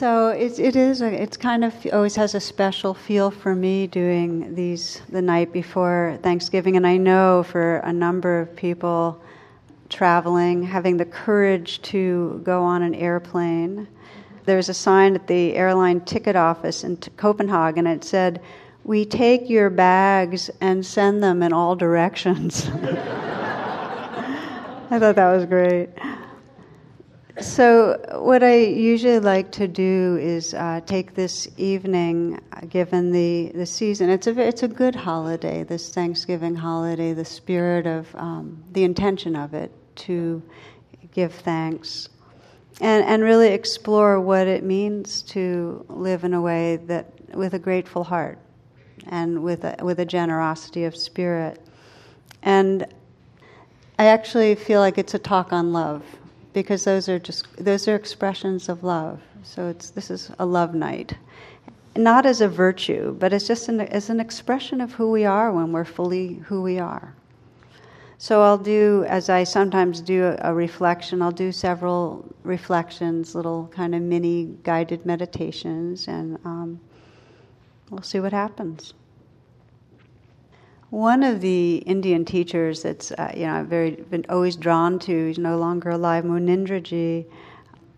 So it, it is, a, it's kind of always has a special feel for me doing these the night before Thanksgiving. And I know for a number of people traveling, having the courage to go on an airplane. There's a sign at the airline ticket office in Copenhagen. It said, We take your bags and send them in all directions. I thought that was great. So, what I usually like to do is uh, take this evening, uh, given the, the season. It's a it's a good holiday, this Thanksgiving holiday. The spirit of um, the intention of it to give thanks, and and really explore what it means to live in a way that with a grateful heart, and with a, with a generosity of spirit, and I actually feel like it's a talk on love because those are just those are expressions of love. So it's this is a love night, not as a virtue, but it's just an, as an expression of who we are when we're fully who we are. So I'll do, as I sometimes do a, a reflection. I'll do several reflections, little kind of mini guided meditations, and um, we'll see what happens. One of the Indian teachers that's uh, you know I've very been always drawn to, he's no longer alive, Munindraji,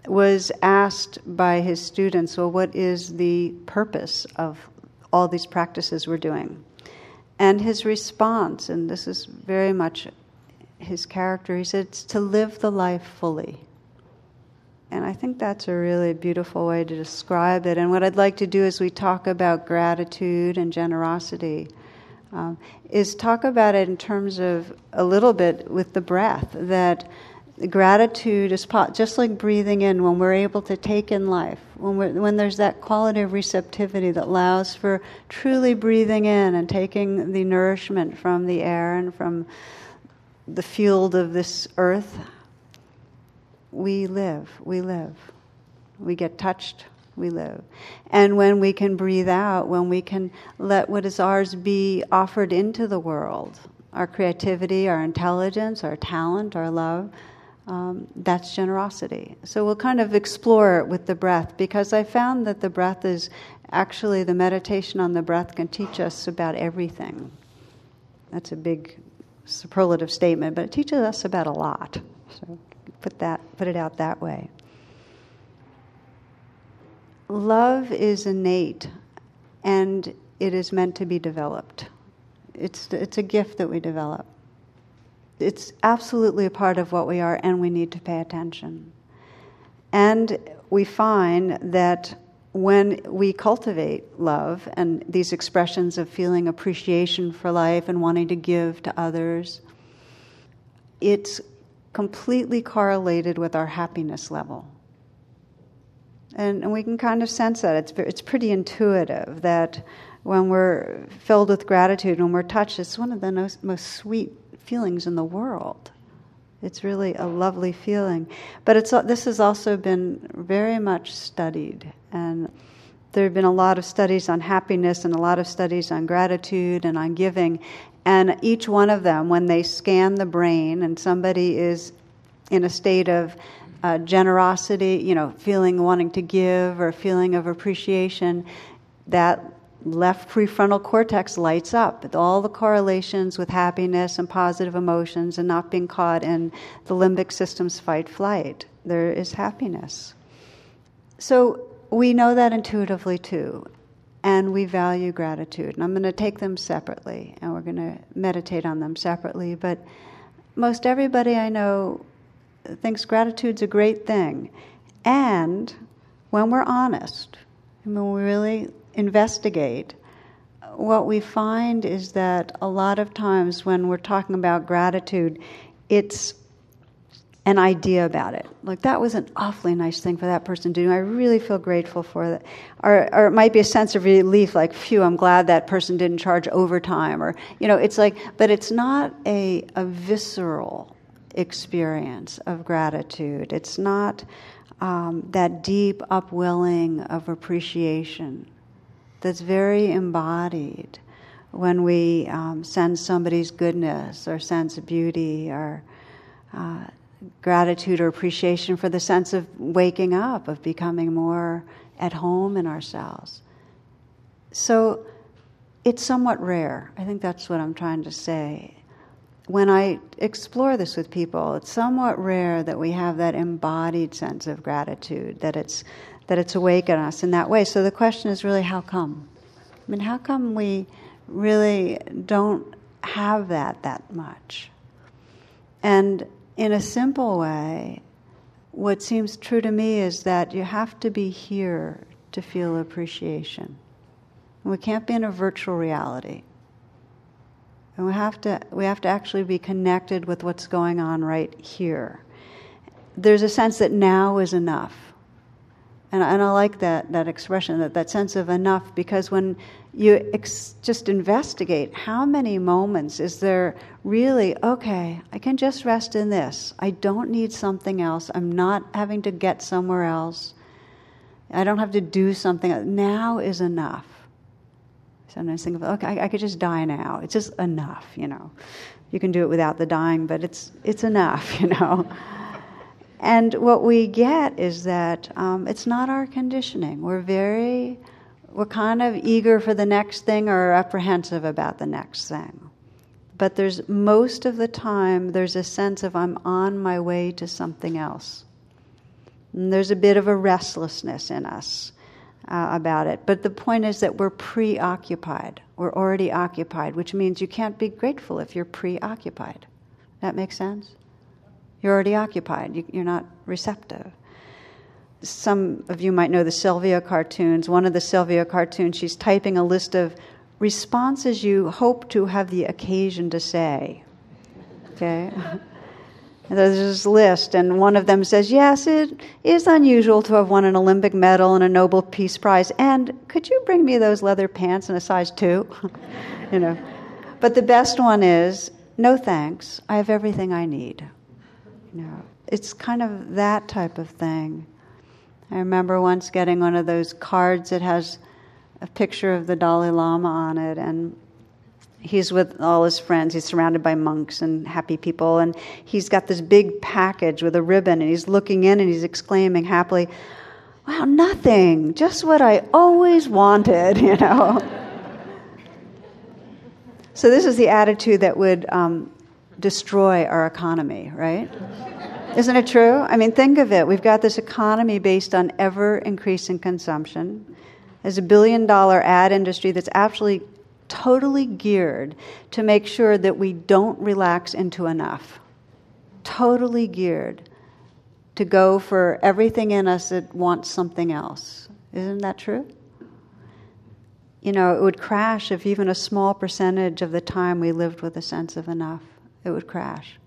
was asked by his students, well, what is the purpose of all these practices we're doing? And his response, and this is very much his character, he said, it's to live the life fully. And I think that's a really beautiful way to describe it. And what I'd like to do is we talk about gratitude and generosity um, is talk about it in terms of a little bit with the breath that gratitude is just like breathing in when we're able to take in life when, we're, when there's that quality of receptivity that allows for truly breathing in and taking the nourishment from the air and from the field of this earth we live we live. We get touched we live. And when we can breathe out, when we can let what is ours be offered into the world, our creativity, our intelligence, our talent, our love, um, that's generosity. So we'll kind of explore it with the breath because I found that the breath is actually the meditation on the breath can teach us about everything. That's a big superlative statement, but it teaches us about a lot. So put that put it out that way love is innate and it is meant to be developed. It's, it's a gift that we develop. It's absolutely a part of what we are, and we need to pay attention. And we find that when we cultivate love and these expressions of feeling appreciation for life and wanting to give to others, it's completely correlated with our happiness level. And, and we can kind of sense that. It's, it's pretty intuitive that when we're filled with gratitude, when we're touched, it's one of the most, most sweet feelings in the world. It's really a lovely feeling. But it's, this has also been very much studied. And there have been a lot of studies on happiness and a lot of studies on gratitude and on giving. And each one of them, when they scan the brain and somebody is in a state of uh, generosity, you know, feeling wanting to give or feeling of appreciation, that left prefrontal cortex lights up with all the correlations with happiness and positive emotions and not being caught in the limbic system's fight flight. There is happiness. So we know that intuitively too, and we value gratitude. And I'm going to take them separately, and we're going to meditate on them separately. But most everybody I know thinks gratitude's a great thing. And when we're honest, and when we really investigate, what we find is that a lot of times when we're talking about gratitude, it's an idea about it. Like, that was an awfully nice thing for that person to do. I really feel grateful for that. Or, or it might be a sense of relief, like, phew, I'm glad that person didn't charge overtime. Or, you know, it's like, but it's not a, a visceral experience of gratitude. It's not um, that deep upwelling of appreciation that's very embodied when we um, sense somebody's goodness or sense of beauty or uh, gratitude or appreciation for the sense of waking up, of becoming more at home in ourselves. So it's somewhat rare. I think that's what I'm trying to say. When I explore this with people, it's somewhat rare that we have that embodied sense of gratitude, that it's that it's awake in us in that way. So the question is really how come? I mean, how come we really don't have that that much? And in a simple way, what seems true to me is that you have to be here to feel appreciation. We can't be in a virtual reality. And we have to we have to actually be connected with what's going on right here. There's a sense that now is enough. And, and I like that, that expression, that, that sense of enough, because when you ex- just investigate how many moments is there really, okay, I can just rest in this. I don't need something else. I'm not having to get somewhere else. I don't have to do something. Now is enough. Sometimes think of, okay, I, I could just die now. It's just enough, you know. You can do it without the dying, but it's, it's enough, you know. And what we get is that um, it's not our conditioning. We're very, we're kind of eager for the next thing or apprehensive about the next thing. But there's most of the time, there's a sense of I'm on my way to something else. And there's a bit of a restlessness in us uh, about it. But the point is that we're preoccupied. We're already occupied, which means you can't be grateful if you're preoccupied. That makes sense? You're already occupied, you're not receptive. Some of you might know the Sylvia cartoons. One of the Sylvia cartoons, she's typing a list of responses you hope to have the occasion to say. Okay? There's this list, and one of them says, Yes, it is unusual to have won an Olympic medal and a Nobel Peace Prize. And could you bring me those leather pants in a size two? you know. But the best one is, No thanks, I have everything I need. You know, it's kind of that type of thing. I remember once getting one of those cards that has a picture of the Dalai Lama on it, and he's with all his friends. He's surrounded by monks and happy people, and he's got this big package with a ribbon, and he's looking in and he's exclaiming happily, Wow, nothing, just what I always wanted, you know. so, this is the attitude that would um, destroy our economy, right? Isn't it true? I mean, think of it. We've got this economy based on ever increasing consumption. There's a billion dollar ad industry that's actually totally geared to make sure that we don't relax into enough. Totally geared to go for everything in us that wants something else. Isn't that true? You know, it would crash if even a small percentage of the time we lived with a sense of enough it would crash.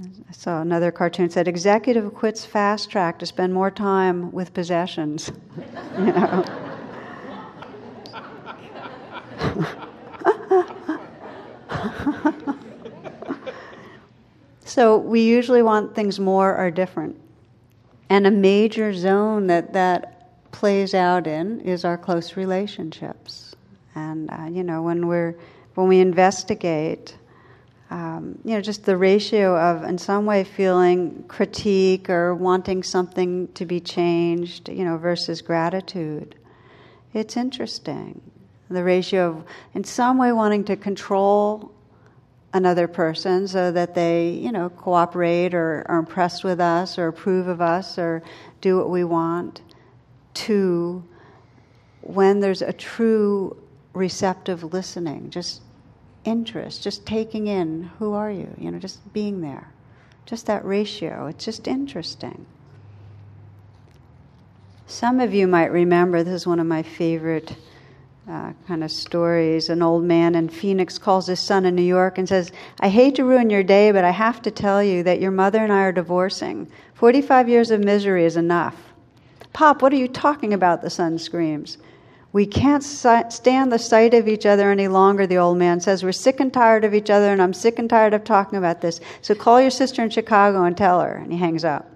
I saw another cartoon said executive quits fast track to spend more time with possessions. you know. so we usually want things more or different. And a major zone that that plays out in is our close relationships. And uh, you know, when we're when we investigate um, you know, just the ratio of, in some way, feeling critique or wanting something to be changed, you know, versus gratitude. It's interesting. The ratio of, in some way, wanting to control another person so that they, you know, cooperate or are impressed with us or approve of us or do what we want, to when there's a true receptive listening, just interest, just taking in who are you, you know, just being there. Just that ratio. It's just interesting. Some of you might remember, this is one of my favorite uh, kind of stories. An old man in Phoenix calls his son in New York and says, I hate to ruin your day, but I have to tell you that your mother and I are divorcing. 45 years of misery is enough. Pop, what are you talking about? The son screams. We can't stand the sight of each other any longer, the old man says. We're sick and tired of each other, and I'm sick and tired of talking about this. So call your sister in Chicago and tell her. And he hangs up.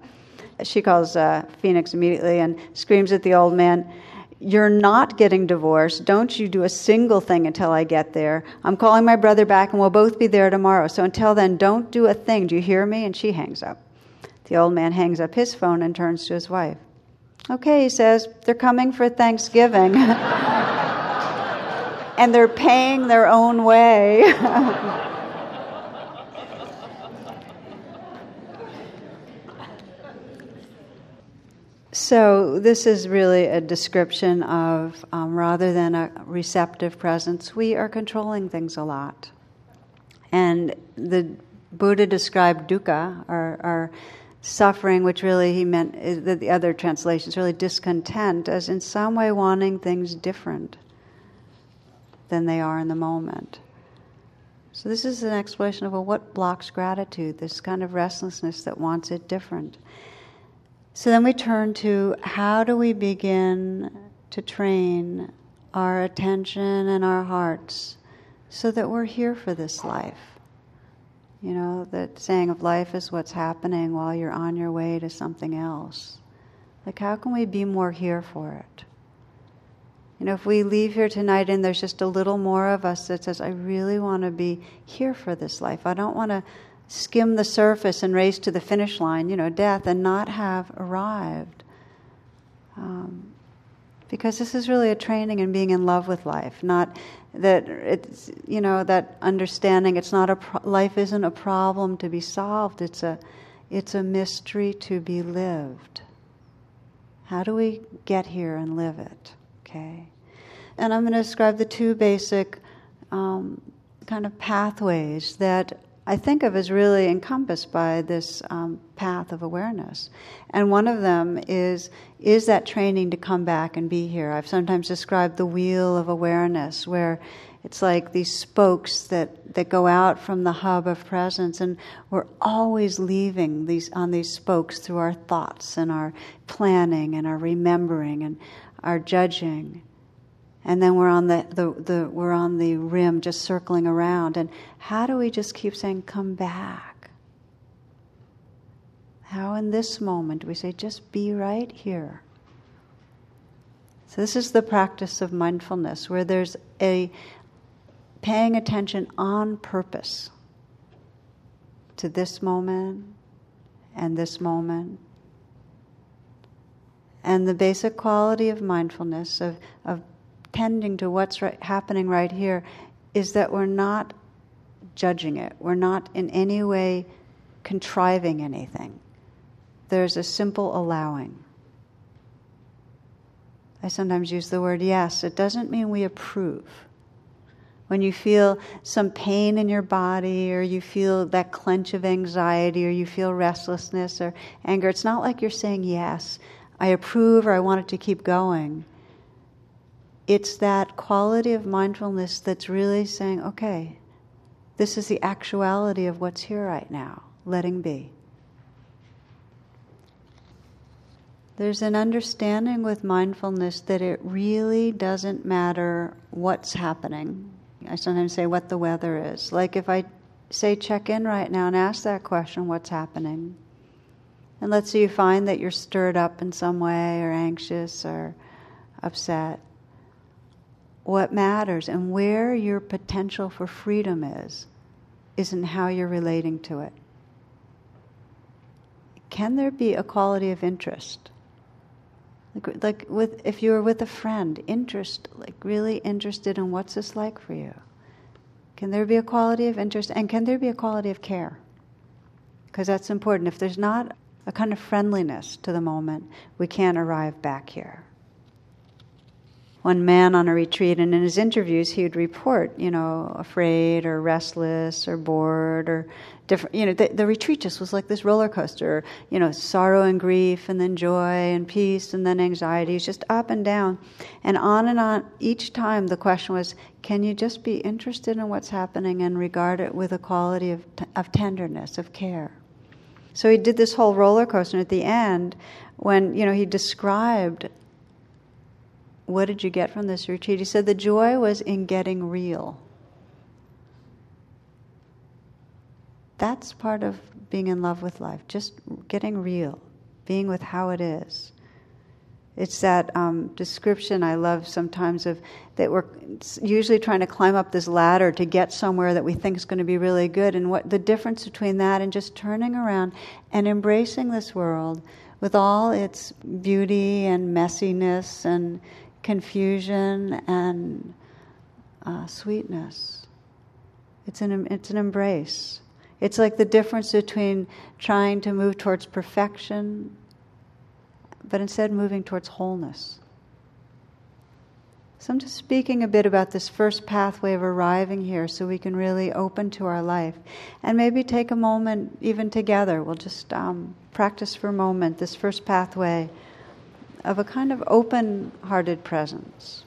She calls uh, Phoenix immediately and screams at the old man, You're not getting divorced. Don't you do a single thing until I get there. I'm calling my brother back and we'll both be there tomorrow. So until then, don't do a thing. Do you hear me? And she hangs up. The old man hangs up his phone and turns to his wife. Okay, he says, they're coming for Thanksgiving. and they're paying their own way. So, this is really a description of um, rather than a receptive presence, we are controlling things a lot. And the Buddha described dukkha, or, suffering, which really he meant, the, the other translations, really discontent, as in some way wanting things different than they are in the moment. So, this is an explanation of well, what blocks gratitude, this kind of restlessness that wants it different. So then we turn to how do we begin to train our attention and our hearts so that we're here for this life. You know, that saying of life is what's happening while you're on your way to something else. Like, how can we be more here for it? You know, if we leave here tonight and there's just a little more of us that says, I really want to be here for this life. I don't want to skim the surface and race to the finish line, you know, death, and not have arrived. Um, because this is really a training in being in love with life, not that it's, you know, that understanding it's not a, pro- life isn't a problem to be solved, it's a, it's a mystery to be lived. How do we get here and live it? Okay. And I'm going to describe the two basic um, kind of pathways that I think of as really encompassed by this um, path of awareness. And one of them is is that training to come back and be here. I've sometimes described the wheel of awareness, where it's like these spokes that, that go out from the hub of presence, and we're always leaving these on these spokes through our thoughts and our planning and our remembering and our judging and then we're on the, the, the, we're on the rim just circling around. And how do we just keep saying come back how in this moment we say just be right here so this is the practice of mindfulness where there's a paying attention on purpose to this moment and this moment. And the basic quality of mindfulness of, of tending to what's right, happening right here is that we're not judging it. We're not in any way contriving anything. There's a simple allowing. I sometimes use the word yes. It doesn't mean we approve. When you feel some pain in your body, or you feel that clench of anxiety, or you feel restlessness or anger, it's not like you're saying yes, I approve, or I want it to keep going it's that quality of mindfulness that's really saying, okay, this is the actuality of what's here right now, letting be. There's an understanding with mindfulness that it really doesn't matter what's happening. I sometimes say what the weather is. Like if I say check in right now and ask that question, what's happening? And let's say you find that you're stirred up in some way or anxious or upset what matters and where your potential for freedom is, isn't how you're relating to it. Can there be a quality of interest? Like, like with, if you were with a friend, interest, like really interested in what's this like for you? Can there be a quality of interest? And can there be a quality of care? Because that's important. If there's not a kind of friendliness to the moment, we can't arrive back here one man on a retreat, and in his interviews, he would report, you know, afraid or restless or bored or different. You know, the, the retreat just was like this roller coaster. You know, sorrow and grief, and then joy and peace, and then anxiety. It's just up and down, and on and on. Each time, the question was, can you just be interested in what's happening and regard it with a quality of, of tenderness, of care? So he did this whole roller coaster. And at the end, when you know he described what did you get from this retreat? He said the joy was in getting real. That's part of being in love with life, just getting real, being with how it is. It's that um, description I love sometimes of that we're usually trying to climb up this ladder to get somewhere that we think is going to be really good, and what the difference between that and just turning around and embracing this world with all its beauty and messiness and confusion and uh, sweetness. It's an, it's an embrace. It's like the difference between trying to move towards perfection, but instead moving towards wholeness. So I'm just speaking a bit about this first pathway of arriving here so we can really open to our life. And maybe take a moment, even together. We'll just um, practice for a moment this first pathway of a kind of open hearted presence.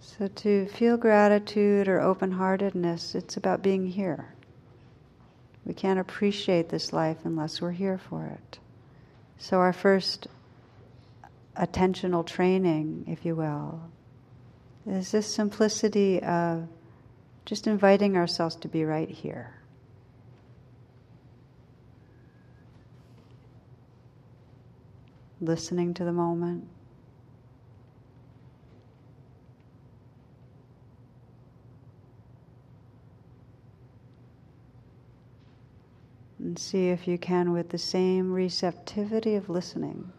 So, to feel gratitude or open heartedness, it's about being here. We can't appreciate this life unless we're here for it. So, our first attentional training, if you will, is this simplicity of just inviting ourselves to be right here. Listening to the moment. And see if you can, with the same receptivity of listening,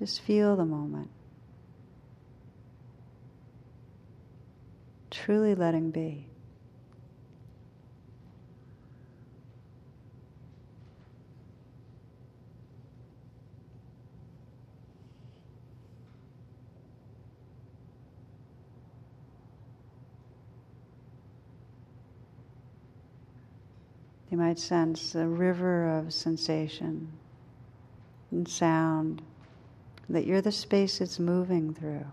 just feel the moment. Truly letting be. You might sense a river of sensation and sound, that you're the space it's moving through.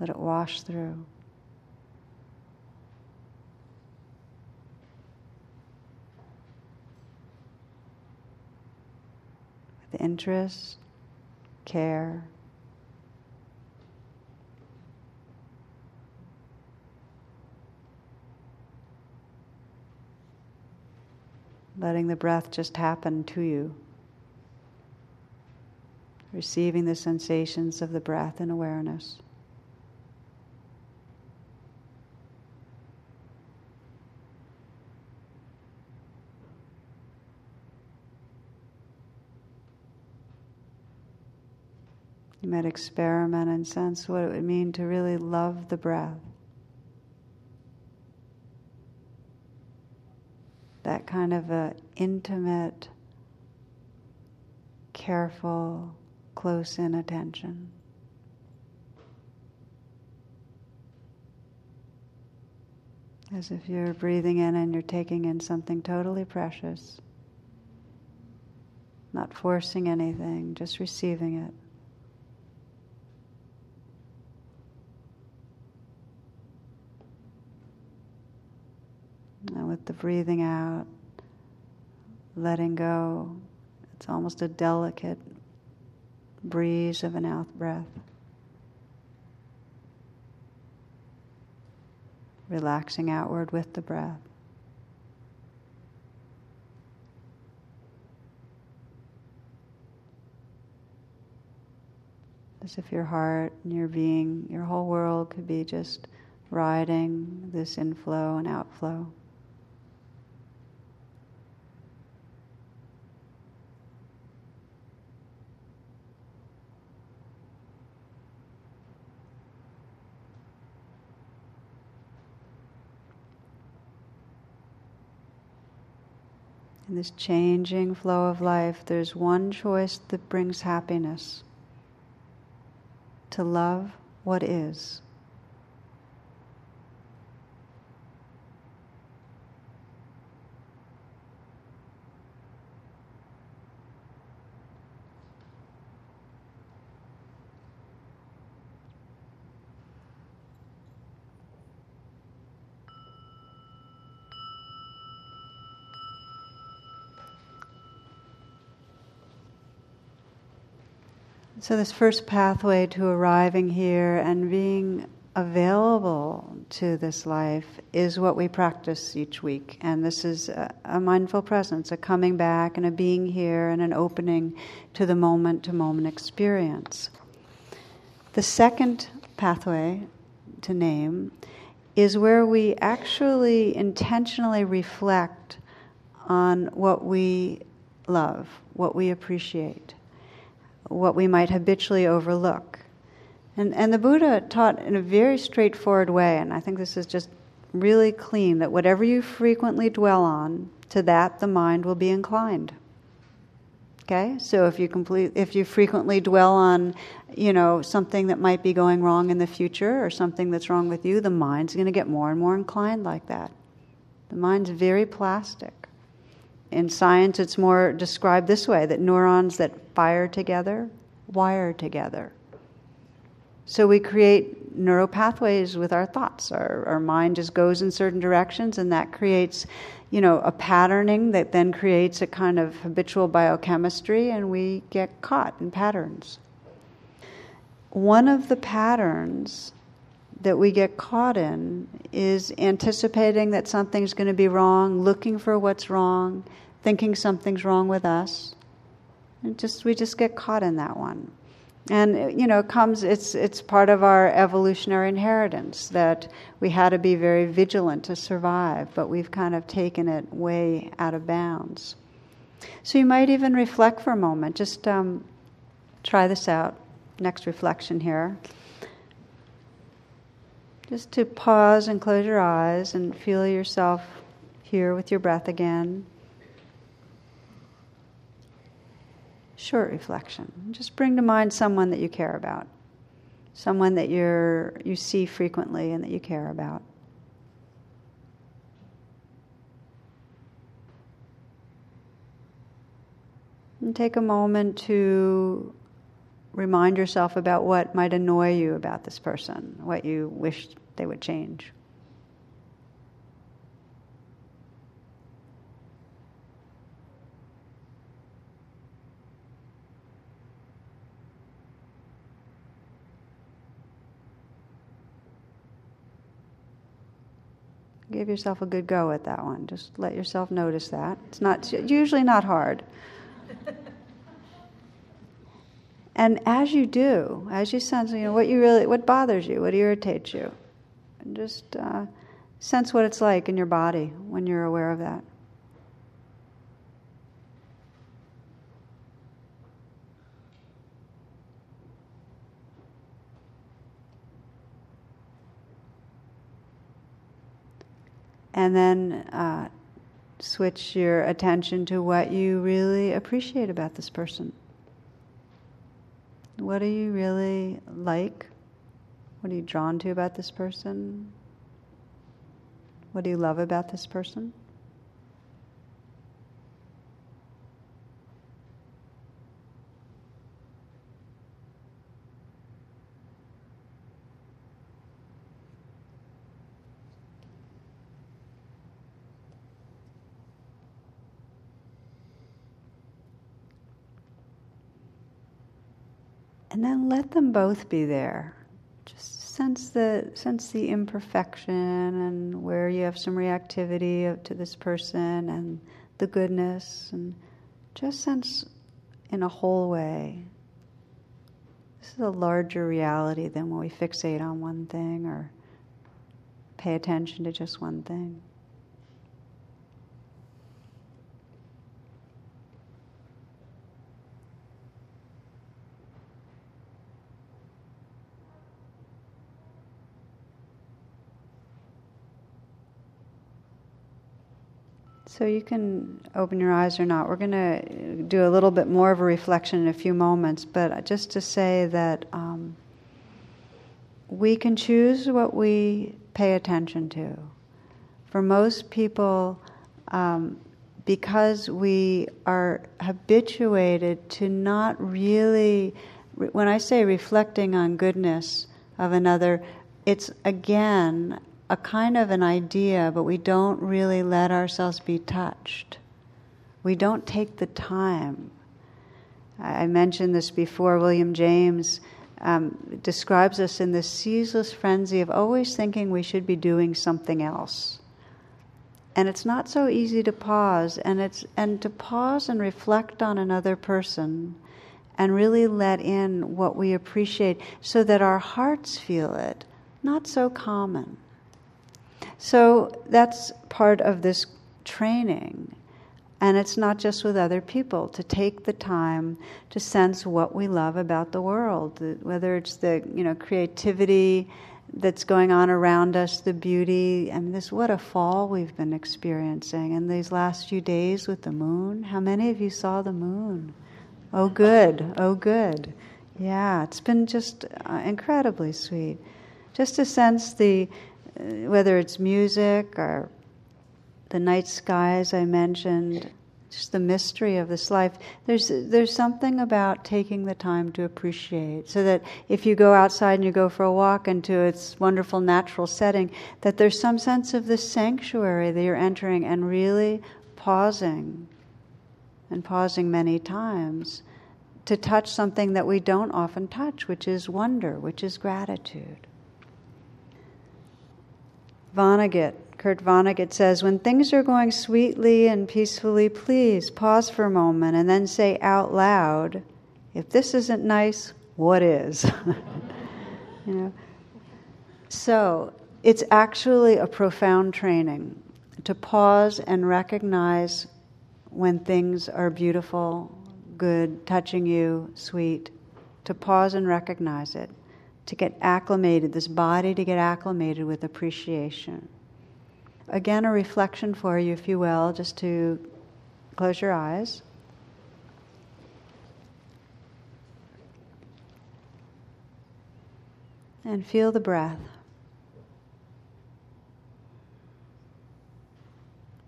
Let it wash through. With interest, care, letting the breath just happen to you. Receiving the sensations of the breath in awareness. You might experiment and sense what it would mean to really love the breath. that kind of a intimate, careful, close in attention. As if you're breathing in and you're taking in something totally precious, not forcing anything, just receiving it. And with the breathing out, letting go, it's almost a delicate breeze of an out breath. Relaxing outward with the breath. As if your heart and your being, your whole world could be just riding this inflow and outflow. In this changing flow of life, there's one choice that brings happiness to love what is. So, this first pathway to arriving here and being available to this life is what we practice each week. And this is a, a, mindful presence, a coming back and a being here and an opening to the moment to moment experience. The second pathway to name is where we actually intentionally reflect on what we love, what we appreciate, what we might habitually overlook. And, and the Buddha taught in a very straightforward way, and I think this is just really clean that whatever you frequently dwell on, to that the mind will be inclined. Okay, so if you complete, if you frequently dwell on, you know, something that might be going wrong in the future or something that's wrong with you, the mind's going to get more and more inclined like that. The mind's very plastic. In science, it's more described this way: that neurons that fire together wire together. So we create neural pathways with our thoughts. Our, our mind just goes in certain directions, and that creates, you know, a patterning that then creates a kind of habitual biochemistry, and we get caught in patterns. One of the patterns that we get caught in is anticipating that something's going to be wrong, looking for what's wrong, thinking something's wrong with us. And just we just get caught in that one. And you know it comes it's it's part of our evolutionary inheritance that we had to be very vigilant to survive but we've kind of taken it way out of bounds. So you might even reflect for a moment. Just um, try this out. Next reflection here. Just to pause and close your eyes and feel yourself here with your breath again short reflection. Just bring to mind someone that you care about, someone that you're, you see frequently and that you care about. And take a moment to remind yourself about what might annoy you about this person, what you wish they would change. Give yourself a good go at that one. Just let yourself notice that. It's not it's usually not hard. and as you do, as you sense, you know what you really, what bothers you, what irritates you, and just uh, sense what it's like in your body when you're aware of that. And then uh, switch your attention to what you really appreciate about this person. What do you really like? What are you drawn to about this person? What do you love about this person? And then let them both be there. Just sense the sense the imperfection and where you have some reactivity to this person and the goodness and just sense in a whole way. This is a larger reality than when we fixate on one thing or pay attention to just one thing. So you can open your eyes or not. We're going to do a little bit more of a reflection in a few moments, but just to say that um, we can choose what we pay attention to. For most people, um, because we are habituated to not really, when I say reflecting on goodness of another, it's again a kind of an idea, but we don't really let ourselves be touched. We don't take the time. I mentioned this before. William James um, describes us in this ceaseless frenzy of always thinking we should be doing something else. And it's not so easy to pause, and, it's, and to pause and reflect on another person and really let in what we appreciate so that our hearts feel it, not so common. So that's part of this training and it's not just with other people, to take the time to sense what we love about the world, whether it's the you know, creativity that's going on around us, the beauty. Mean, this what a fall we've been experiencing. And these last few days with the moon, how many of you saw the moon? Oh, good. Oh, good. Yeah, it's been just uh, incredibly sweet. Just to sense the, whether it's music or the night skies I mentioned, just the mystery of this life. There's there's something about taking the time to appreciate, so that if you go outside and you go for a walk into its wonderful natural setting, that there's some sense of this sanctuary that you're entering, and really pausing, and pausing many times to touch something that we don't often touch, which is wonder, which is gratitude. Vonnegut Kurt Vonnegut says, when things are going sweetly and peacefully, please pause for a moment and then say out loud, if this isn't nice, what is? you know? So it's actually a profound training to pause and recognize when things are beautiful, good, touching you, sweet, to pause and recognize it, to get acclimated, this body to get acclimated with appreciation. Again, a reflection for you, if you will, just to close your eyes. And feel the breath.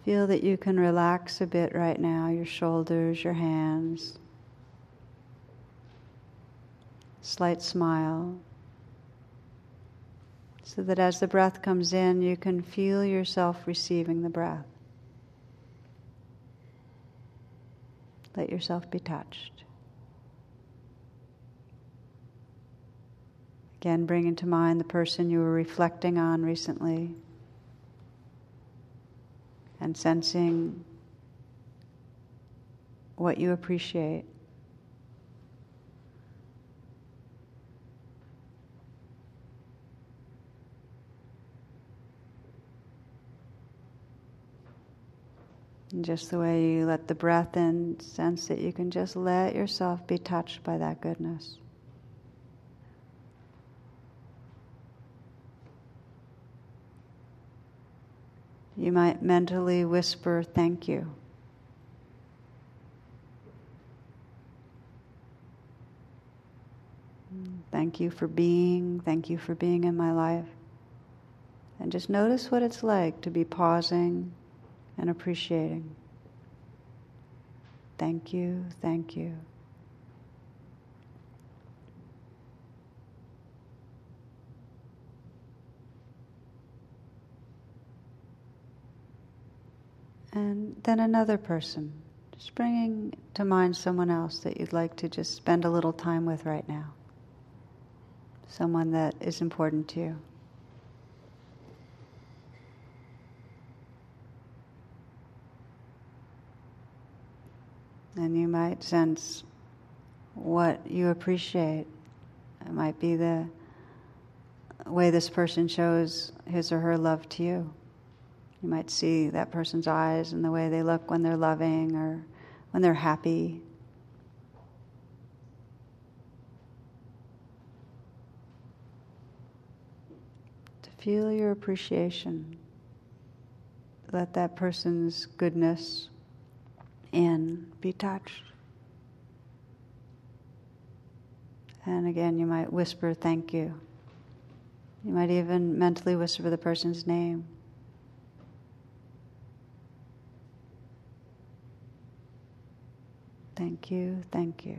Feel that you can relax a bit right now, your shoulders, your hands. Slight smile so that as the breath comes in, you can feel yourself receiving the breath. Let yourself be touched. Again, bring into mind the person you were reflecting on recently and sensing what you appreciate. And just the way you let the breath in, sense that you can just let yourself be touched by that goodness. You might mentally whisper, Thank you. Thank you for being. Thank you for being in my life. And just notice what it's like to be pausing and appreciating. Thank you, thank you. And then another person, just bringing to mind someone else that you'd like to just spend a little time with right now. Someone that is important to you. And you might sense what you appreciate. It might be the way this person shows his or her love to you. You might see that person's eyes and the way they look when they're loving or when they're happy. To feel your appreciation. Let that person's goodness in, be touched. And again, you might whisper, thank you. You might even mentally whisper the person's name. Thank you, thank you.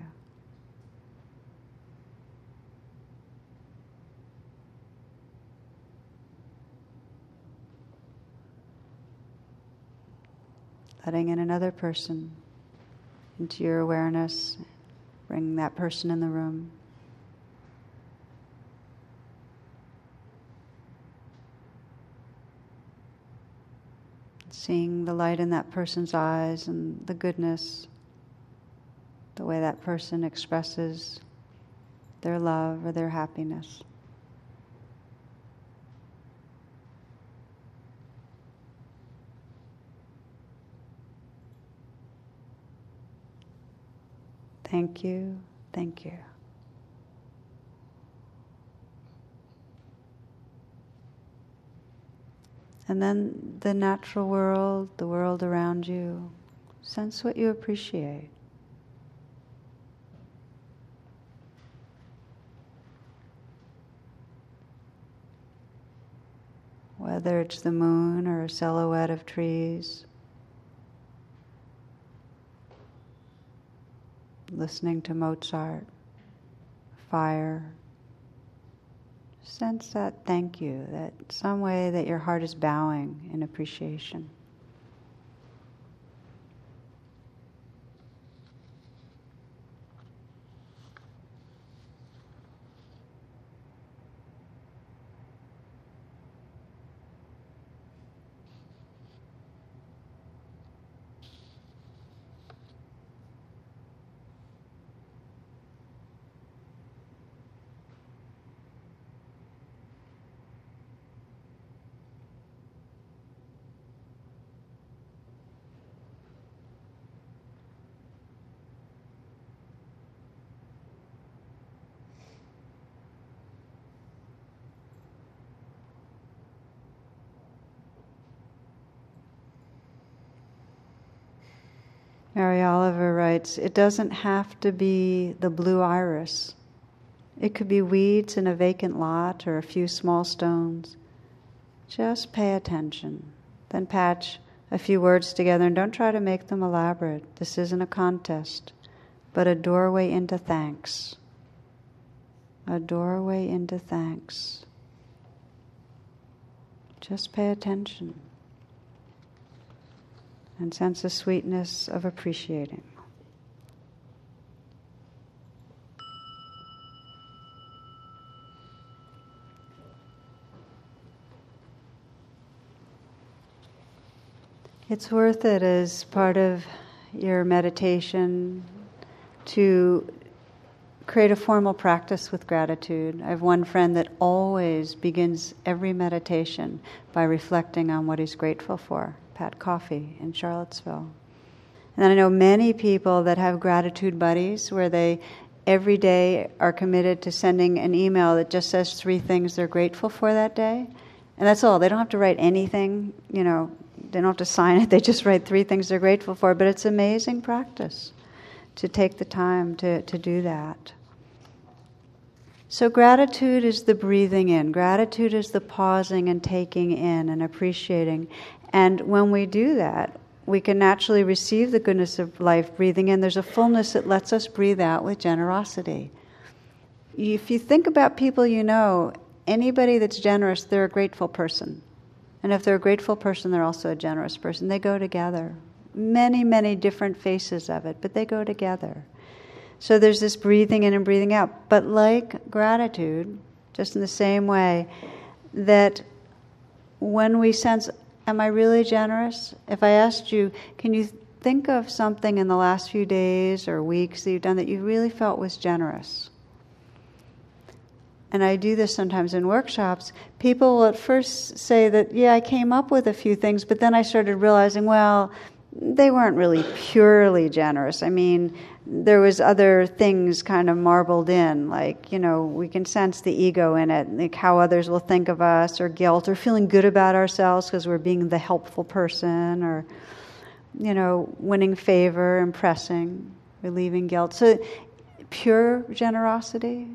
Letting in another person into your awareness, bring that person in the room. Seeing the light in that person's eyes and the goodness, the way that person expresses their love or their happiness. Thank you, thank you. And then the natural world, the world around you, sense what you appreciate. Whether it's the moon or a silhouette of trees. Listening to Mozart, fire. Sense that thank you, that some way that your heart is bowing in appreciation. Oliver writes, it doesn't have to be the blue iris. It could be weeds in a vacant lot or a few small stones. Just pay attention. Then patch a few words together and don't try to make them elaborate. This isn't a contest, but a doorway into thanks. A doorway into thanks. Just pay attention and sense the sweetness of appreciating. It's worth it as part of your meditation to create a formal practice with gratitude. I have one friend that always begins every meditation by reflecting on what he's grateful for. Pat Coffee in Charlottesville. And I know many people that have gratitude buddies where they every day are committed to sending an email that just says three things they're grateful for that day. And that's all. They don't have to write anything, you know, they don't have to sign it. They just write three things they're grateful for. But it's amazing practice to take the time to, to do that. So, gratitude is the breathing in. Gratitude is the pausing and taking in and appreciating. And when we do that, we can naturally receive the goodness of life breathing in. There's a fullness that lets us breathe out with generosity. If you think about people you know, anybody that's generous, they're a grateful person. And if they're a grateful person, they're also a generous person. They go together. Many, many different faces of it, but they go together. So there's this breathing in and breathing out. But like gratitude, just in the same way, that when we sense Am I really generous? If I asked you, can you think of something in the last few days or weeks that you've done that you really felt was generous? And I do this sometimes in workshops. People will at first say that, yeah, I came up with a few things, but then I started realizing, well, they weren't really purely generous. I mean, there was other things kind of marbled in, like you know, we can sense the ego in it, like how others will think of us, or guilt, or feeling good about ourselves because we're being the helpful person, or you know, winning favor, impressing, relieving guilt. So, pure generosity,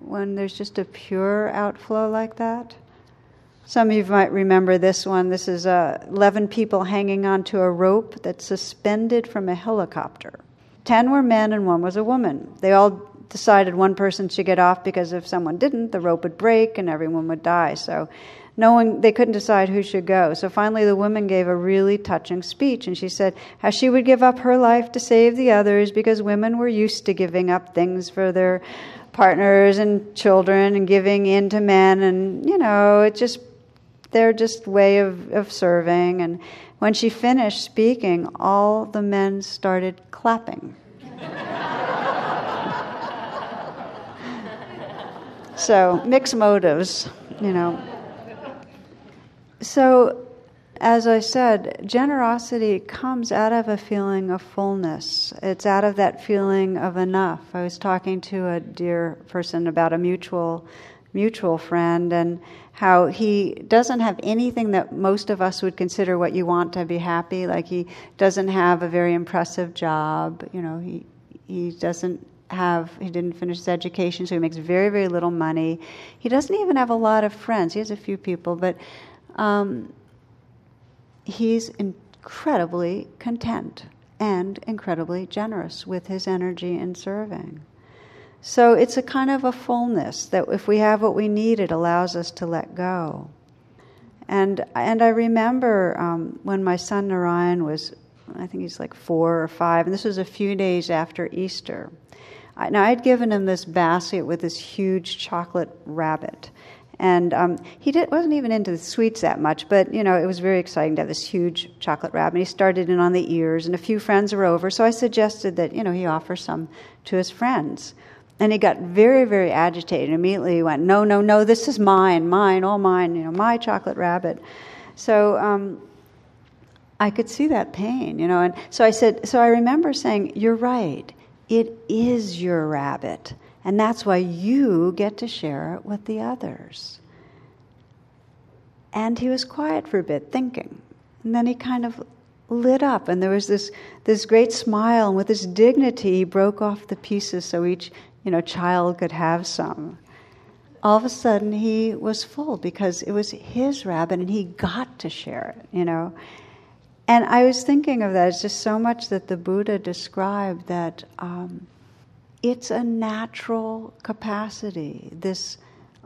when there's just a pure outflow like that some of you might remember this one. This is uh, 11 people hanging onto a rope that's suspended from a helicopter. Ten were men and one was a woman. They all decided one person should get off because if someone didn't, the rope would break and everyone would die. So no one they couldn't decide who should go. So finally the woman gave a really touching speech and she said how she would give up her life to save the others because women were used to giving up things for their partners and children and giving in to men and you know, it just their just way of, of serving and when she finished speaking, all the men started clapping. so, mixed motives, you know. So, as I said, generosity comes out of a feeling of fullness. It's out of that feeling of enough. I was talking to a dear person about a mutual mutual friend and how he doesn't have anything that most of us would consider what you want to be happy. Like he doesn't have a very impressive job you know he he doesn't have he didn't finish his education so he makes very very little money. He doesn't even have a lot of friends. He has a few people but um, he's incredibly content and incredibly generous with his energy in serving so it's a kind of a fullness that if we have what we need, it allows us to let go. And and I remember um, when my son Narayan was, I think he's like four or five, and this was a few days after Easter. I, now I'd given him this basket with this huge chocolate rabbit, and um, he did, wasn't even into the sweets that much, but you know it was very exciting to have this huge chocolate rabbit. He started in on the ears, and a few friends were over, so I suggested that you know he offer some to his friends. And he got very, very agitated. Immediately he went, No, no, no, this is mine, mine, all mine, you know, my chocolate rabbit. So um, I could see that pain, you know. And so I said, So I remember saying, You're right. It is your rabbit. And that's why you get to share it with the others. And he was quiet for a bit, thinking. And then he kind of lit up, and there was this, this great smile, and with this dignity, he broke off the pieces so each you know, child could have some. All of a sudden, he was full because it was his rabbit and he got to share it, you know. And I was thinking of that. It's just so much that the Buddha described that um, it's a natural capacity, this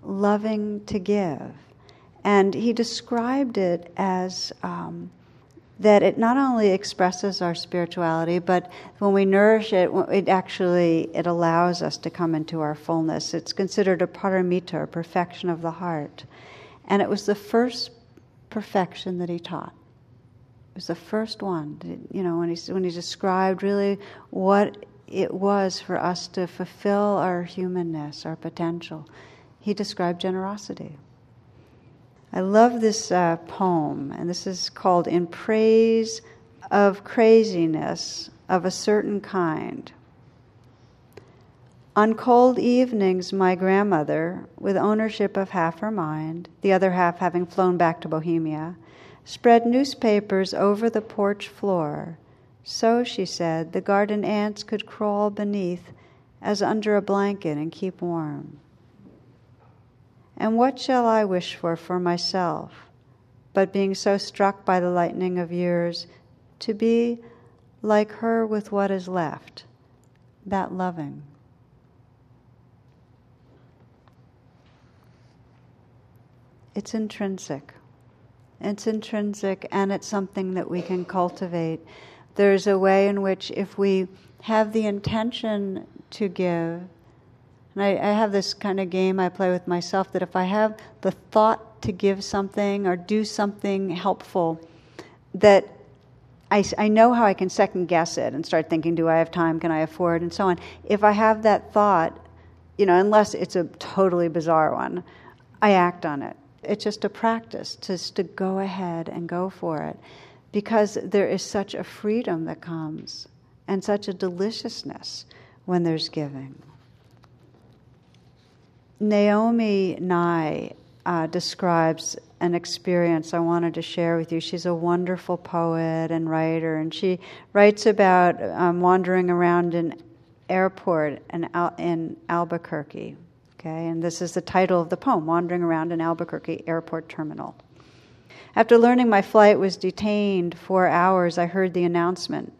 loving to give. And he described it as um, that it not only expresses our spirituality, but when we nourish it, it actually it allows us to come into our fullness. It's considered a paramita, a perfection of the heart, and it was the first perfection that he taught. It was the first one, you know, when he when he described really what it was for us to fulfill our humanness, our potential. He described generosity. I love this uh, poem, and this is called In Praise of Craziness of a Certain Kind. On cold evenings, my grandmother, with ownership of half her mind, the other half having flown back to Bohemia, spread newspapers over the porch floor. So, she said, the garden ants could crawl beneath as under a blanket and keep warm. And what shall I wish for for myself, but being so struck by the lightning of years, to be like her with what is left, that loving. It's intrinsic. It's intrinsic and it's something that we can cultivate. There's a way in which, if we have the intention to give, and I, I have this kind of game I play with myself that if I have the thought to give something or do something helpful, that I, I know how I can second guess it and start thinking, do I have time? Can I afford? And so on. If I have that thought, you know, unless it's a totally bizarre one, I act on it. It's just a practice, just to go ahead and go for it. Because there is such a freedom that comes and such a deliciousness when there's giving. Naomi Nye uh, describes an experience I wanted to share with you. She's a wonderful poet and writer, and she writes about um, wandering around an airport in, Al- in Albuquerque. Okay, and this is the title of the poem Wandering Around an Albuquerque Airport Terminal. After learning my flight was detained four hours, I heard the announcement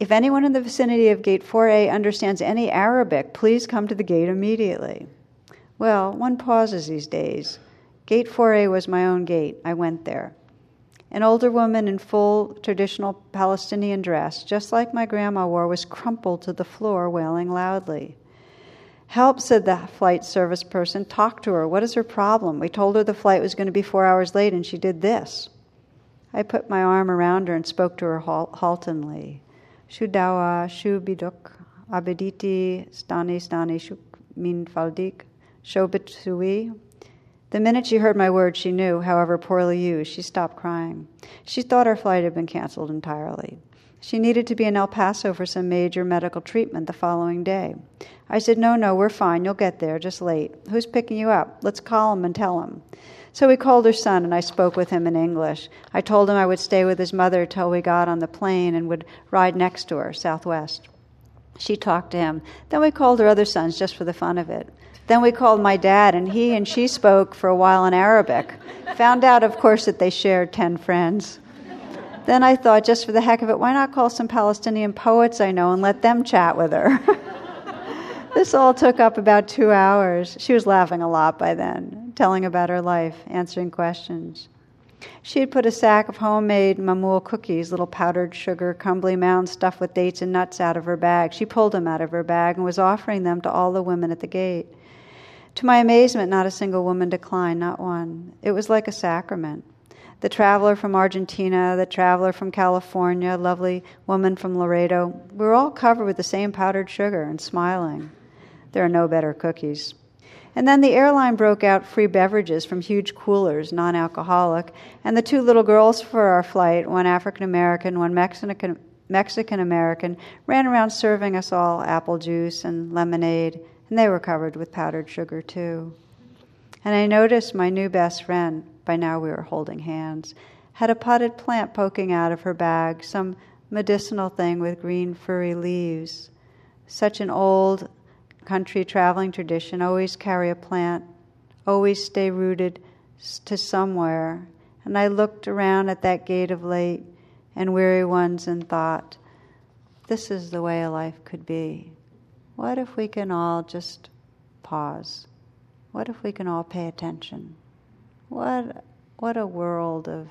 If anyone in the vicinity of Gate 4A understands any Arabic, please come to the gate immediately. Well, one pauses these days. Gate 4A was my own gate. I went there. An older woman in full traditional Palestinian dress, just like my grandma wore, was crumpled to the floor, wailing loudly. Help, said the flight service person. Talk to her. What is her problem? We told her the flight was going to be four hours late, and she did this. I put my arm around her and spoke to her haltingly. Shudawa, Shubiduk, Abediti, Stani, Stani, Shuk, Min Faldik, Shobitsui. The minute she heard my words, she knew, however poorly used, she stopped crying. She thought her flight had been canceled entirely. She needed to be in El Paso for some major medical treatment the following day. I said, No, no, we're fine. You'll get there, just late. Who's picking you up? Let's call him and tell him. So we called her son, and I spoke with him in English. I told him I would stay with his mother till we got on the plane and would ride next to her, southwest. She talked to him. Then we called her other sons just for the fun of it. Then we called my dad, and he and she spoke for a while in Arabic. Found out, of course, that they shared 10 friends. Then I thought, just for the heck of it, why not call some Palestinian poets I know and let them chat with her? this all took up about two hours. She was laughing a lot by then, telling about her life, answering questions. She had put a sack of homemade mamoul cookies, little powdered sugar, crumbly mounds stuffed with dates and nuts, out of her bag. She pulled them out of her bag and was offering them to all the women at the gate. To my amazement, not a single woman declined, not one. It was like a sacrament. The traveler from Argentina, the traveler from California, lovely woman from Laredo, we were all covered with the same powdered sugar and smiling. There are no better cookies. And then the airline broke out free beverages from huge coolers, non alcoholic, and the two little girls for our flight, one African American, one Mexican American, ran around serving us all apple juice and lemonade and they were covered with powdered sugar too. And I noticed my new best friend, by now we were holding hands, had a potted plant poking out of her bag, some medicinal thing with green furry leaves. Such an old country traveling tradition always carry a plant, always stay rooted to somewhere. And I looked around at that gate of late and weary ones and thought, this is the way a life could be. What if we can all just pause? What if we can all pay attention? What, what a world of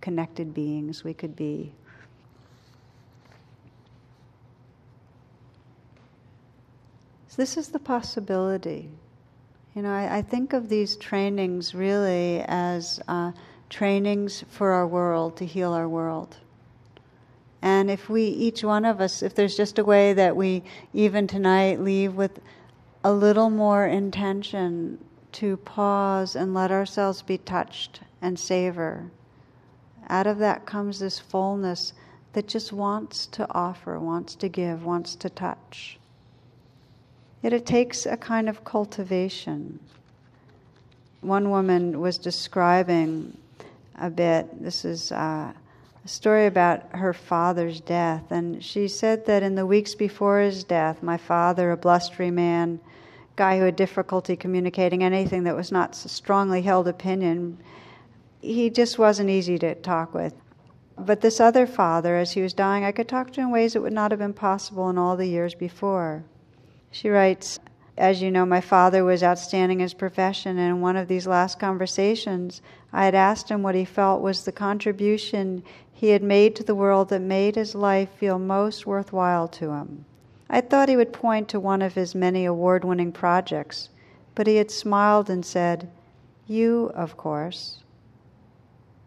connected beings we could be. So this is the possibility. You know, I, I think of these trainings really as uh, trainings for our world to heal our world. And if we, each one of us, if there's just a way that we, even tonight, leave with a little more intention to pause and let ourselves be touched and savor, out of that comes this fullness that just wants to offer, wants to give, wants to touch. Yet it takes a kind of cultivation. One woman was describing a bit, this is. Uh, story about her father's death. And she said that in the weeks before his death, my father, a blustery man, guy who had difficulty communicating anything that was not strongly held opinion, he just wasn't easy to talk with. But this other father, as he was dying, I could talk to in ways that would not have been possible in all the years before. She writes, as you know, my father was outstanding in his profession, and in one of these last conversations, I had asked him what he felt was the contribution he had made to the world that made his life feel most worthwhile to him. I thought he would point to one of his many award winning projects, but he had smiled and said, You, of course.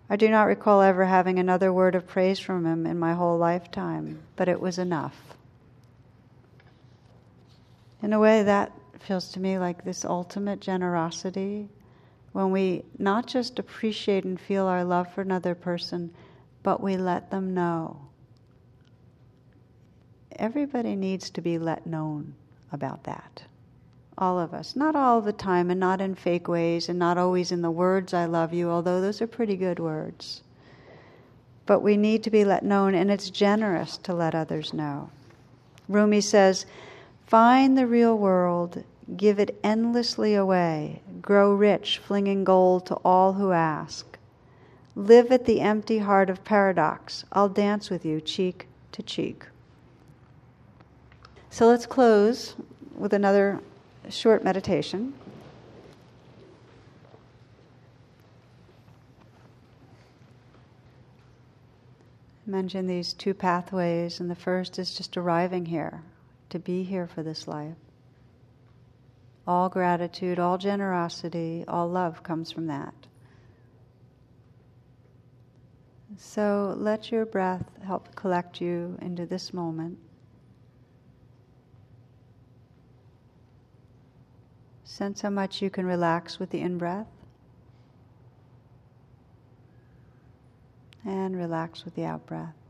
I do not recall ever having another word of praise from him in my whole lifetime, but it was enough. In a way, that feels to me like this ultimate generosity when we not just appreciate and feel our love for another person, but we let them know. Everybody needs to be let known about that. All of us. Not all the time and not in fake ways and not always in the words, I love you, although those are pretty good words. But we need to be let known, and it's generous to let others know. Rumi says, Find the real world, give it endlessly away, grow rich, flinging gold to all who ask. Live at the empty heart of paradox. I'll dance with you cheek to cheek. So let's close with another short meditation. mention these two pathways, and the first is just arriving here, to be here for this life. All gratitude, all generosity, all love comes from that. So let your breath help collect you into this moment. Sense how much you can relax with the in breath. and relax with the out breath.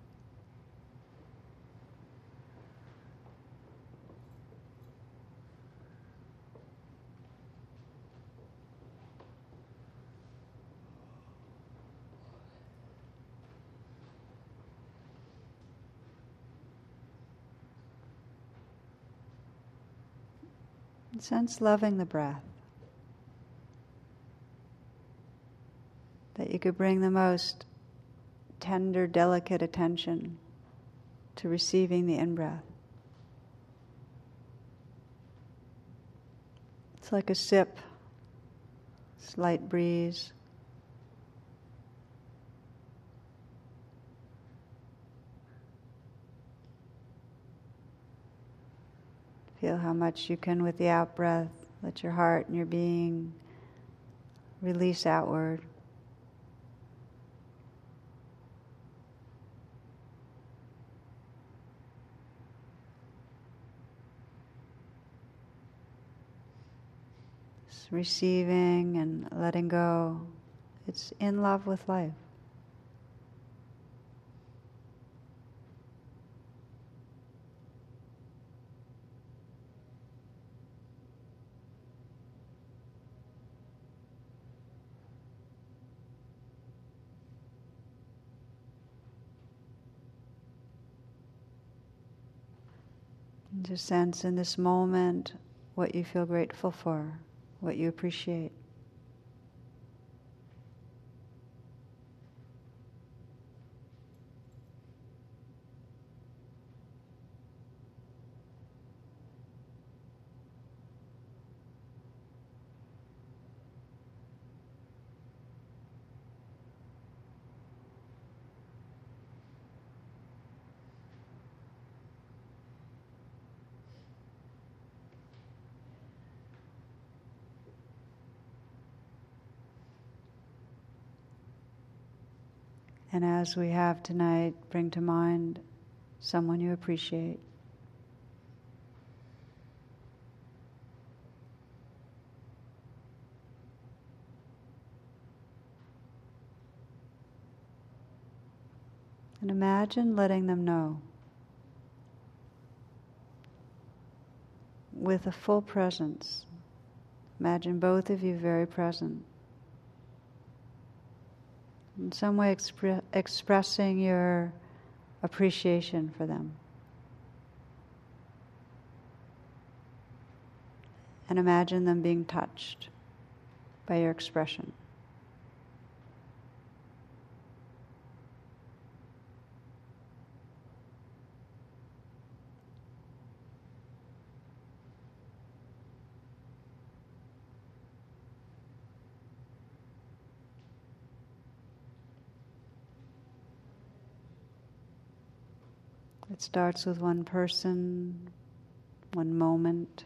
Sense loving the breath. That you could bring the most tender, delicate attention to receiving the in breath. It's like a sip, slight breeze. Feel how much you can, with the out breath, let your heart and your being release outward. receiving and letting go. It's in love with life. Just sense in this moment what you feel grateful for what you appreciate. And as we have tonight, bring to mind someone you appreciate. And imagine letting them know with a full presence. Imagine both of you very present in some way expre- expressing your appreciation for them. And imagine them being touched by your expression. It starts with one person, one moment,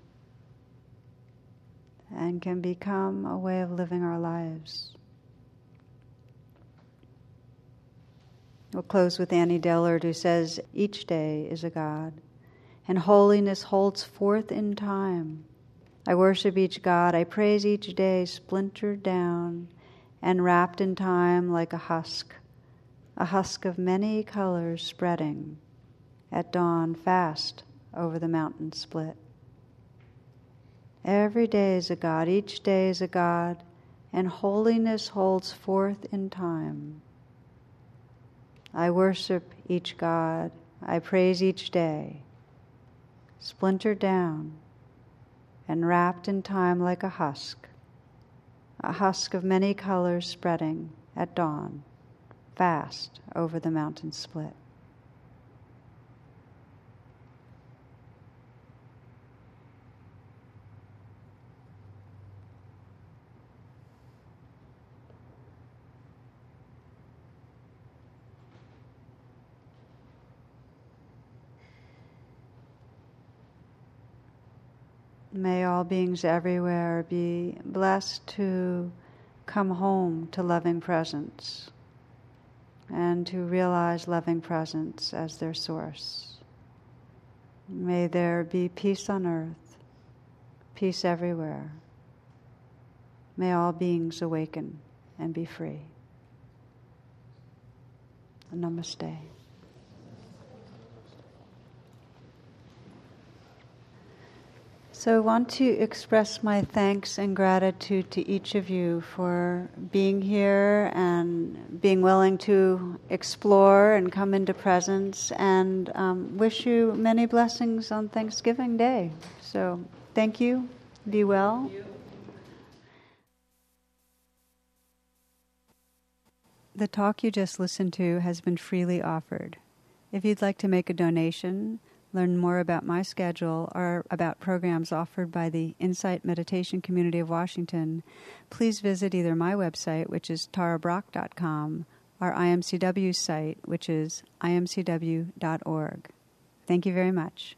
and can become a way of living our lives. We'll close with Annie Dillard, who says, Each day is a God, and holiness holds forth in time. I worship each God, I praise each day, splintered down and wrapped in time like a husk, a husk of many colors spreading at dawn fast over the mountain split. Every day is a God, each day is a God, and holiness holds forth in time. I worship each God, I praise each day, splintered down and wrapped in time like a husk, a husk of many colors spreading at dawn, fast over the mountain split. May all beings everywhere be blessed to come home to loving presence and to realize loving presence as their source. May there be peace on earth, peace everywhere. May all beings awaken and be free. Namaste. So, I want to express my thanks and gratitude to each of you for being here and being willing to explore and come into presence, and um, wish you many blessings on Thanksgiving Day. So, thank you. Be well. The talk you just listened to has been freely offered. If you'd like to make a donation, learn more about my schedule or about programs offered by the Insight Meditation Community of Washington, please visit either my website, which is tarabrach.com, or IMCW's site, which is imcw.org. Thank you very much.